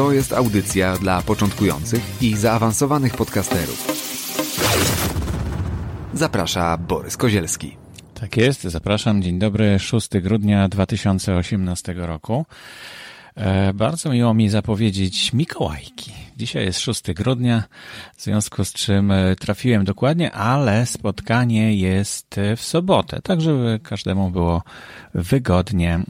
To jest audycja dla początkujących i zaawansowanych podcasterów. Zaprasza Borys Kozielski. Tak jest, zapraszam. Dzień dobry, 6 grudnia 2018 roku. E, bardzo miło mi zapowiedzieć Mikołajki. Dzisiaj jest 6 grudnia, w związku z czym e, trafiłem dokładnie, ale spotkanie jest e, w sobotę, tak żeby każdemu było wygodnie,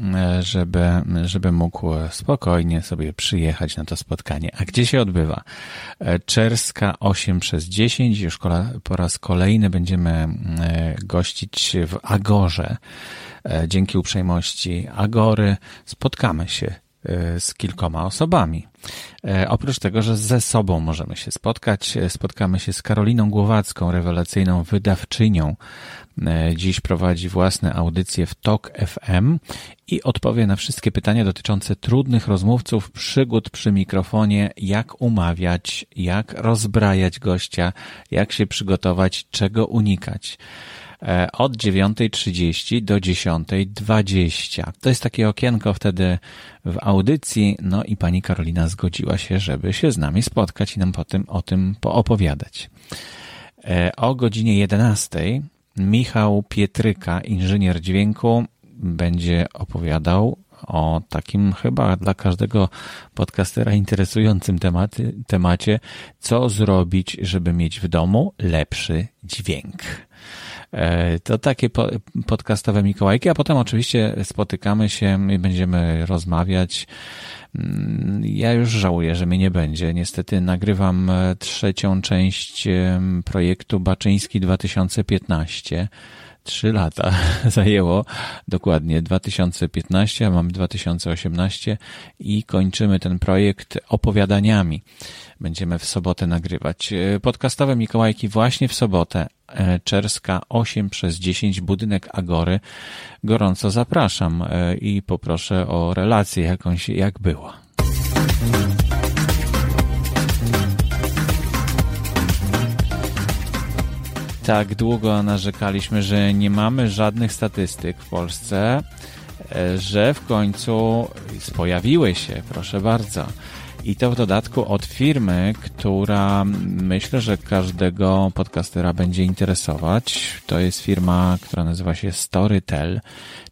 żeby, żeby mógł spokojnie sobie przyjechać na to spotkanie. A gdzie się odbywa? Czerska 8 przez 10. Już po raz kolejny będziemy gościć w Agorze. Dzięki uprzejmości Agory spotkamy się E, z kilkoma osobami. E, oprócz tego, że ze sobą możemy się spotkać, e, spotkamy się z Karoliną Głowacką, rewelacyjną wydawczynią. Dziś prowadzi własne audycje w TOK FM i odpowie na wszystkie pytania dotyczące trudnych rozmówców, przygód przy mikrofonie, jak umawiać, jak rozbrajać gościa, jak się przygotować, czego unikać. E, od 9.30 do 10.20. To jest takie okienko wtedy w audycji, no i pani Karolina zgodziła się, żeby się z nami spotkać i nam potem o tym poopowiadać. E, o godzinie 11 Michał Pietryka, inżynier dźwięku, będzie opowiadał o takim chyba dla każdego podcastera interesującym tematy, temacie, co zrobić, żeby mieć w domu lepszy dźwięk. E, to takie podcastowe Mikołajki, a potem oczywiście spotykamy się i będziemy rozmawiać. Mm, ja już żałuję, że mnie nie będzie. Niestety nagrywam e, trzecią część projektu Baczyński 2015 trzy lata zajęło, dokładnie 2015, a mamy 2018 i kończymy ten projekt opowiadaniami. Będziemy w sobotę nagrywać. E, podcastowe Mikołajki właśnie w sobotę. E, Czerska 8 przez 10, budynek Agory. Gorąco zapraszam e, i poproszę o relację jakąś, jak było. tak długo narzekaliśmy, że nie mamy żadnych statystyk w Polsce, e, że w końcu pojawiły się, proszę bardzo. I to w dodatku od firmy, która myślę, że każdego podcastera będzie interesować. To jest firma, która nazywa się Storytel,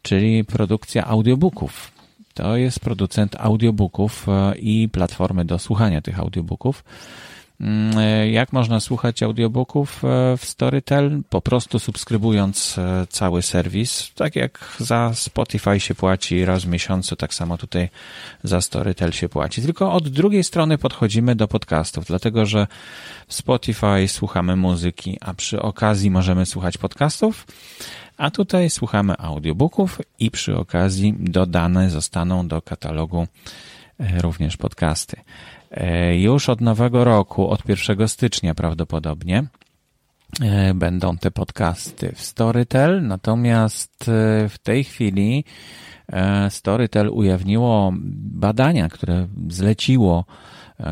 czyli produkcja audiobooków. To jest producent audiobooków e, i platformy do słuchania tych audiobooków. Mm, e, jak można słuchać audiobooków e, w Storytel? Po prostu subskrybując e, cały serwis. Tak jak za Spotify się płaci raz w miesiącu, tak samo tutaj za Storytel się płaci. Tylko od drugiej strony podchodzimy do podcastów, dlatego że w Spotify słuchamy muzyki, a przy okazji możemy słuchać podcastów. A tutaj słuchamy audiobooków i przy okazji dodane zostaną do katalogu również podcasty. E, już od nowego roku, od 1 stycznia prawdopodobnie, e, będą te podcasty w Storytel, natomiast e, w tej chwili Storytel ujawniło badania, które zleciło,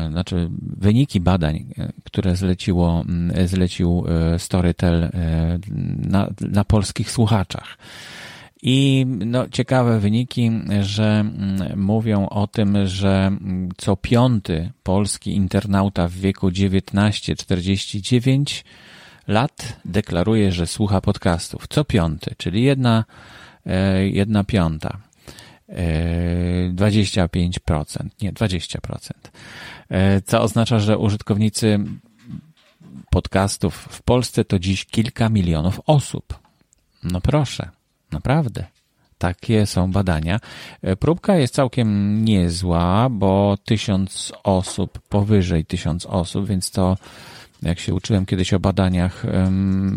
znaczy wyniki badań, które zleciło, zlecił Storytel na, na polskich słuchaczach. I no, ciekawe wyniki, że mm, mówią o tym, że mm, co piąty polski internauta w wieku 19-49 lat deklaruje, że słucha podcastów. Co piąty, czyli jedna, e, jedna piąta. 25%, e, nie 20%. E, co oznacza, że użytkownicy podcastów w Polsce to dziś kilka milionów osób. No proszę. Naprawdę. Takie są badania. E, próbka jest całkiem niezła, bo tysiąc osób, powyżej tysiąc osób, więc to jak się uczyłem kiedyś o badaniach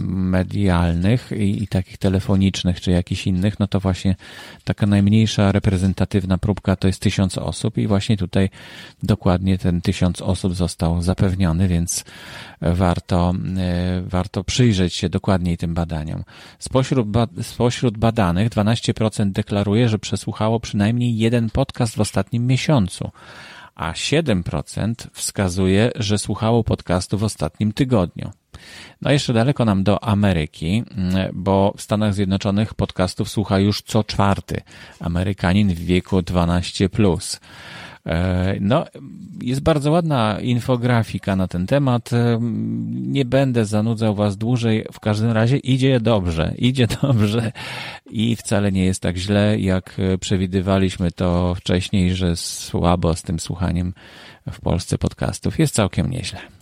medialnych i, i takich telefonicznych czy jakichś innych, no to właśnie taka najmniejsza reprezentatywna próbka to jest tysiąc osób i właśnie tutaj dokładnie ten tysiąc osób został zapewniony, więc warto, e, warto przyjrzeć się dokładniej tym badaniom. Spośród, spośród badanych 12% deklaruje, że przesłuchało przynajmniej jeden podcast w ostatnim miesiącu a 7% wskazuje, że słuchało podcastu w ostatnim tygodniu. No jeszcze daleko nam do Ameryki, bo w Stanach Zjednoczonych podcastów słucha już co czwarty Amerykanin w wieku 12 plus. E, no, jest bardzo ładna infografika na ten temat. E, nie będę zanudzał Was dłużej. W każdym razie idzie dobrze, idzie dobrze i wcale nie jest tak źle, jak przewidywaliśmy to wcześniej, że słabo z tym słuchaniem w Polsce podcastów. Jest całkiem nieźle.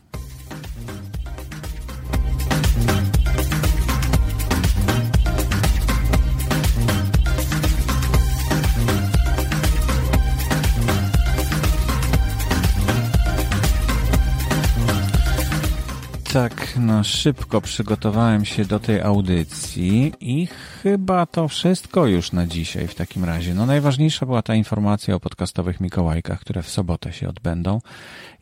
Tak na szybko przygotowałem się do tej audycji i chyba to wszystko już na dzisiaj w takim razie. No najważniejsza była ta informacja o podcastowych Mikołajkach, które w sobotę się odbędą.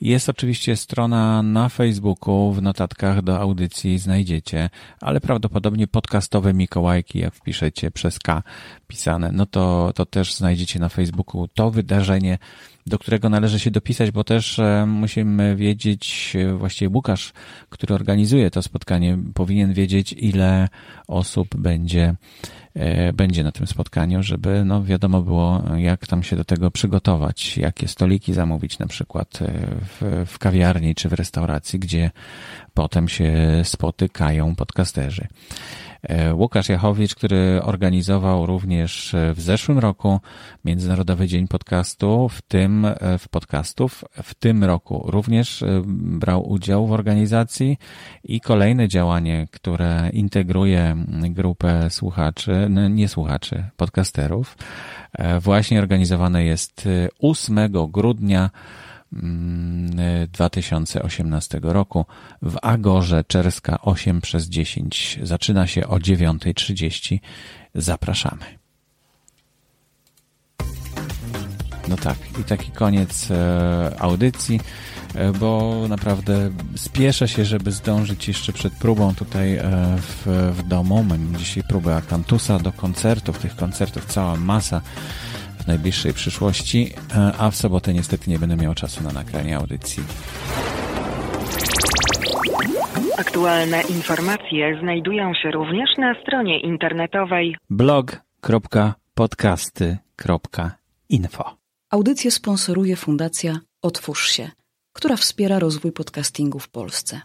Jest oczywiście strona na Facebooku, w notatkach do audycji znajdziecie, ale prawdopodobnie podcastowe Mikołajki, jak wpiszecie przez K pisane, no to, to też znajdziecie na Facebooku to wydarzenie, do którego należy się dopisać, bo też e, musimy wiedzieć, e, właściwie Łukasz, który organizuje to spotkanie, powinien wiedzieć, ile osób będzie, e, będzie na tym spotkaniu, żeby no, wiadomo było, jak tam się do tego przygotować, jakie stoliki zamówić na przykład w, w kawiarni czy w restauracji, gdzie potem się spotykają podcasterzy. E, Łukasz Jachowicz, który organizował również e, w zeszłym roku Międzynarodowy Dzień Podcastu, w tym e, w podcastów, w tym roku również brał udział w organizacji i kolejne działanie, które integruje grupę słuchaczy, nie słuchaczy, podcasterów, właśnie organizowane jest 8 grudnia 2018 roku w Agorze Czerska 8 przez 10. Zaczyna się o 9.30. Zapraszamy. No tak, i taki koniec e, audycji, e, bo naprawdę spieszę się, żeby zdążyć jeszcze przed próbą tutaj e, w, w domu. Mam dzisiaj próbę Akantusa do koncertów, tych koncertów cała masa w najbliższej przyszłości, e, a w sobotę niestety nie będę miał czasu na nagranie audycji. Aktualne informacje znajdują się również na stronie internetowej blog.podcasty.info. Audycję sponsoruje Fundacja Otwórz się, która wspiera rozwój podcastingu w Polsce.